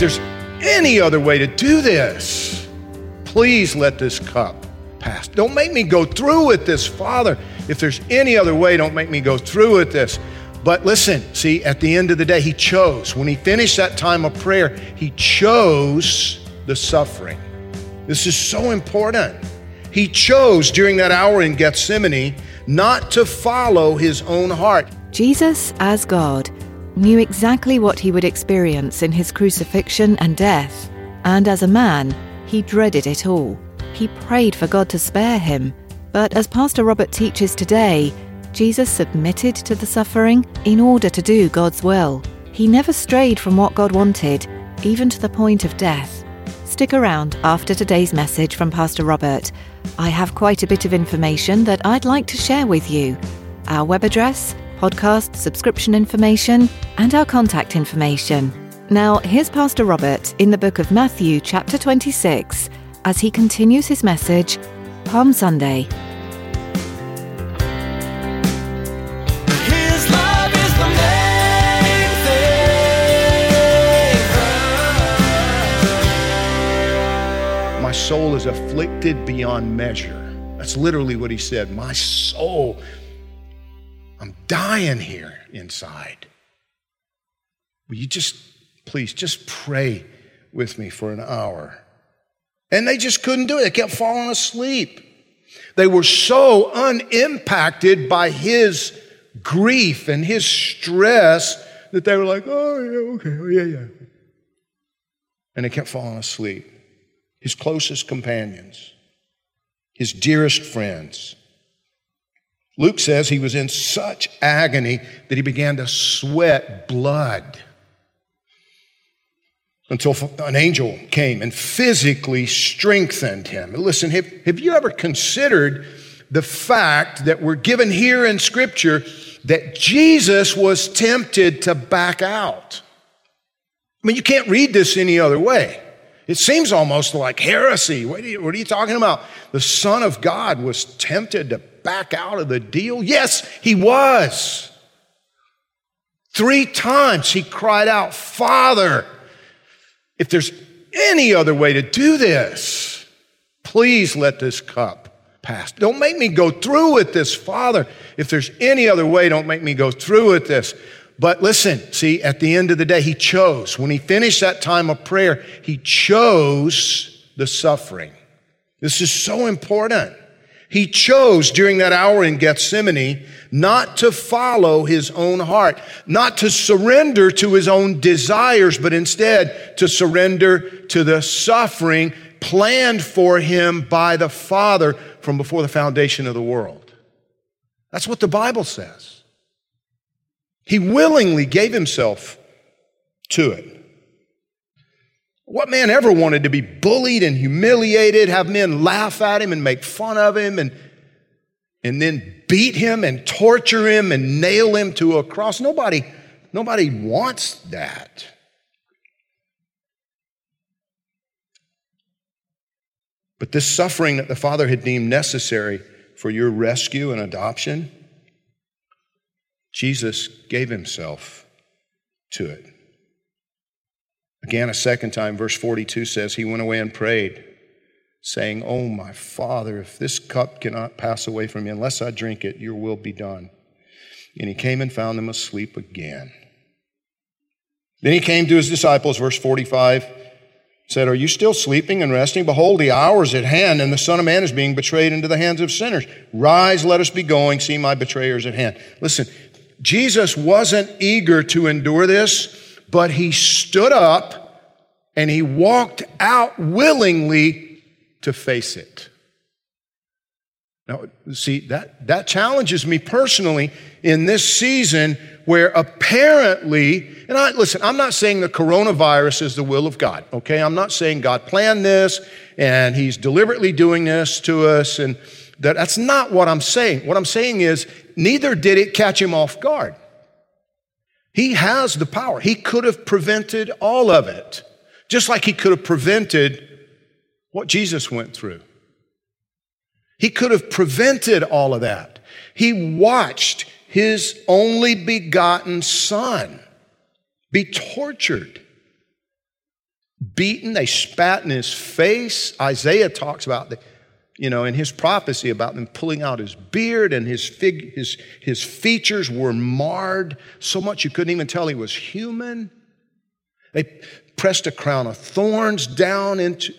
There's any other way to do this, please let this cup pass. Don't make me go through with this, Father. If there's any other way, don't make me go through with this. But listen, see, at the end of the day, he chose. When he finished that time of prayer, he chose the suffering. This is so important. He chose during that hour in Gethsemane not to follow his own heart. Jesus, as God, knew exactly what he would experience in his crucifixion and death, and as a man, he dreaded it all. He prayed for God to spare him, but as Pastor Robert teaches today, Jesus submitted to the suffering in order to do God's will. He never strayed from what God wanted, even to the point of death. Stick around after today's message from Pastor Robert. I have quite a bit of information that I'd like to share with you. Our web address, podcast subscription information, and our contact information. Now, here's Pastor Robert in the book of Matthew, chapter 26, as he continues his message Palm Sunday. His love is the main thing. My soul is afflicted beyond measure. That's literally what he said. My soul, I'm dying here inside. Will you just, please, just pray with me for an hour? And they just couldn't do it. They kept falling asleep. They were so unimpacted by his grief and his stress that they were like, oh, yeah, okay, oh, yeah, yeah. And they kept falling asleep. His closest companions, his dearest friends. Luke says he was in such agony that he began to sweat blood until an angel came and physically strengthened him. Listen, have, have you ever considered the fact that we're given here in Scripture that Jesus was tempted to back out? I mean, you can't read this any other way. It seems almost like heresy. What are, you, what are you talking about? The Son of God was tempted to back out of the deal? Yes, he was. Three times he cried out, Father, if there's any other way to do this, please let this cup pass. Don't make me go through with this, Father. If there's any other way, don't make me go through with this. But listen, see, at the end of the day, he chose. When he finished that time of prayer, he chose the suffering. This is so important. He chose during that hour in Gethsemane not to follow his own heart, not to surrender to his own desires, but instead to surrender to the suffering planned for him by the Father from before the foundation of the world. That's what the Bible says. He willingly gave himself to it. What man ever wanted to be bullied and humiliated, have men laugh at him and make fun of him and, and then beat him and torture him and nail him to a cross? Nobody, nobody wants that. But this suffering that the Father had deemed necessary for your rescue and adoption, Jesus gave himself to it. Again, a second time, verse 42 says, He went away and prayed, saying, Oh, my Father, if this cup cannot pass away from me unless I drink it, your will be done. And he came and found them asleep again. Then he came to his disciples, verse 45, said, Are you still sleeping and resting? Behold, the hour is at hand, and the Son of Man is being betrayed into the hands of sinners. Rise, let us be going. See, my betrayer is at hand. Listen, Jesus wasn't eager to endure this but he stood up and he walked out willingly to face it. Now, see, that, that challenges me personally in this season where apparently, and I listen, I'm not saying the coronavirus is the will of God, okay? I'm not saying God planned this and he's deliberately doing this to us and that, that's not what I'm saying. What I'm saying is neither did it catch him off guard. He has the power. He could have prevented all of it, just like he could have prevented what Jesus went through. He could have prevented all of that. He watched his only begotten son be tortured, beaten. They spat in his face. Isaiah talks about the, you know, in his prophecy about them pulling out his beard and his, fig, his, his features were marred so much you couldn't even tell he was human. They pressed a crown of thorns down into,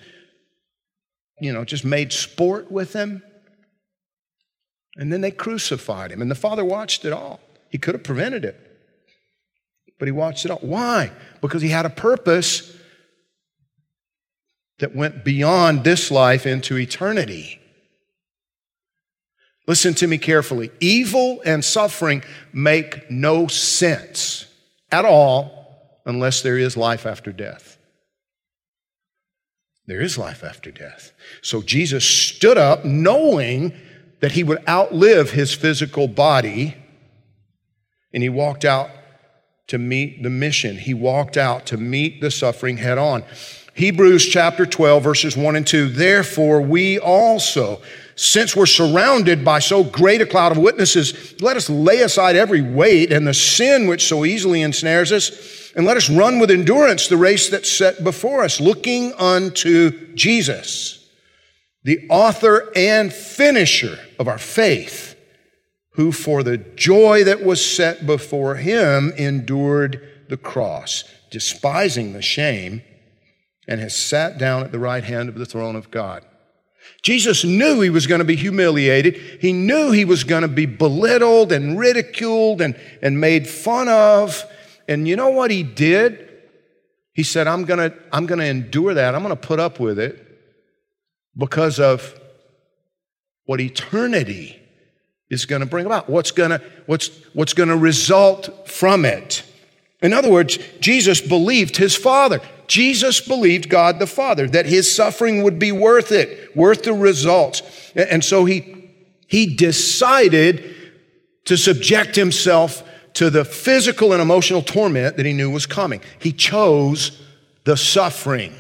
you know, just made sport with him. And then they crucified him. And the Father watched it all. He could have prevented it, but he watched it all. Why? Because he had a purpose that went beyond this life into eternity. Listen to me carefully. Evil and suffering make no sense at all unless there is life after death. There is life after death. So Jesus stood up knowing that he would outlive his physical body, and he walked out to meet the mission. He walked out to meet the suffering head on. Hebrews chapter 12, verses 1 and 2. Therefore, we also, since we're surrounded by so great a cloud of witnesses, let us lay aside every weight and the sin which so easily ensnares us, and let us run with endurance the race that's set before us, looking unto Jesus the author and finisher of our faith, who for the joy that was set before him endured the cross, despising the shame, and has sat down at the right hand of the throne of God. Jesus knew he was going to be humiliated. He knew he was going to be belittled and ridiculed and, and made fun of. And you know what he did? He said, I'm going to, I'm going to endure that. I'm going to put up with it because of what eternity is going to bring about, what's going to, what's, what's going to result from it. In other words, Jesus believed his Father. Jesus believed God the Father, that his suffering would be worth it, worth the results. And so he, he decided to subject himself to the physical and emotional torment that he knew was coming. He chose the suffering.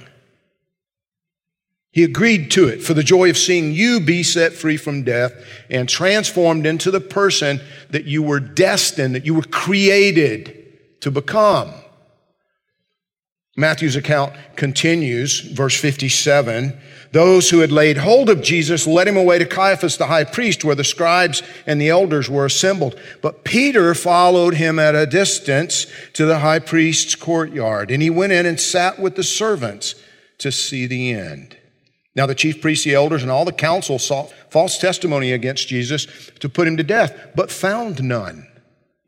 He agreed to it for the joy of seeing you be set free from death and transformed into the person that you were destined, that you were created to become. Matthew's account continues, verse 57. Those who had laid hold of Jesus led him away to Caiaphas the high priest, where the scribes and the elders were assembled. But Peter followed him at a distance to the high priest's courtyard, and he went in and sat with the servants to see the end. Now, the chief priests, the elders, and all the council sought false testimony against Jesus to put him to death, but found none.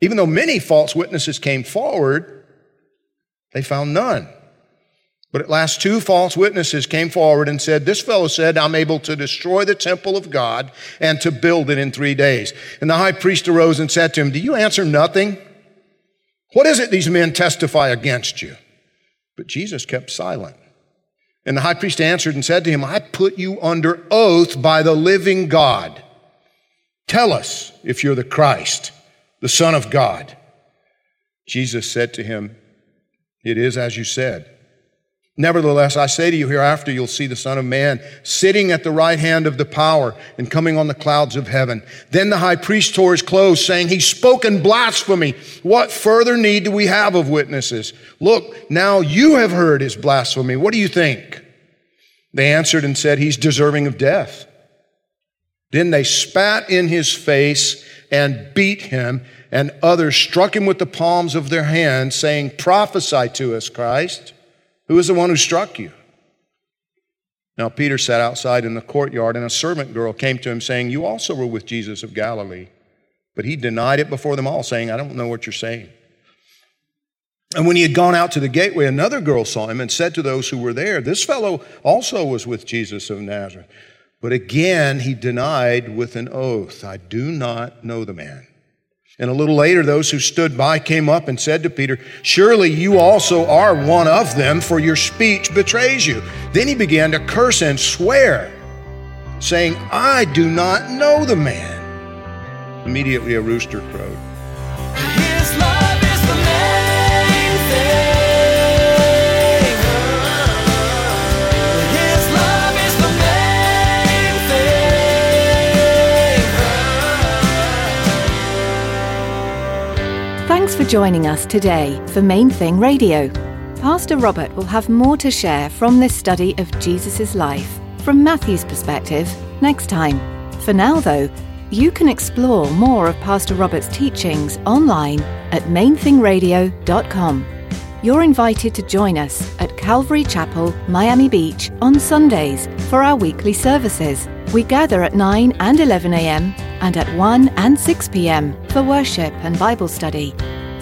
Even though many false witnesses came forward, they found none. But at last, two false witnesses came forward and said, This fellow said, I'm able to destroy the temple of God and to build it in three days. And the high priest arose and said to him, Do you answer nothing? What is it these men testify against you? But Jesus kept silent. And the high priest answered and said to him, I put you under oath by the living God. Tell us if you're the Christ, the Son of God. Jesus said to him, It is as you said. Nevertheless, I say to you, hereafter you'll see the Son of Man sitting at the right hand of the power and coming on the clouds of heaven. Then the high priest tore his clothes, saying, He's spoken blasphemy. What further need do we have of witnesses? Look, now you have heard his blasphemy. What do you think? They answered and said, He's deserving of death. Then they spat in his face and beat him, and others struck him with the palms of their hands, saying, Prophesy to us, Christ. Who is the one who struck you? Now Peter sat outside in the courtyard, and a servant girl came to him, saying, You also were with Jesus of Galilee. But he denied it before them all, saying, I don't know what you're saying. And when he had gone out to the gateway, another girl saw him and said to those who were there, This fellow also was with Jesus of Nazareth. But again he denied with an oath, I do not know the man. And a little later, those who stood by came up and said to Peter, Surely you also are one of them, for your speech betrays you. Then he began to curse and swear, saying, I do not know the man. Immediately a rooster crowed. For joining us today for Main Thing Radio. Pastor Robert will have more to share from this study of Jesus' life from Matthew's perspective next time. For now, though, you can explore more of Pastor Robert's teachings online at mainthingradio.com. You're invited to join us at Calvary Chapel, Miami Beach on Sundays for our weekly services. We gather at 9 and 11 a.m. and at 1 and 6 p.m. for worship and Bible study.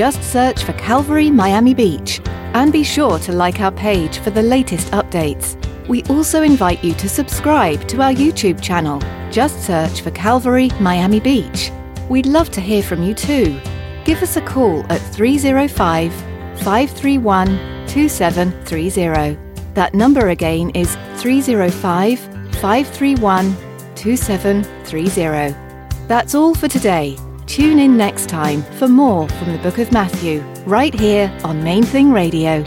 Just search for Calvary Miami Beach and be sure to like our page for the latest updates. We also invite you to subscribe to our YouTube channel. Just search for Calvary Miami Beach. We'd love to hear from you too. Give us a call at 305 531 2730. That number again is 305 531 2730. That's all for today. Tune in next time for more from the book of Matthew, right here on Main Thing Radio.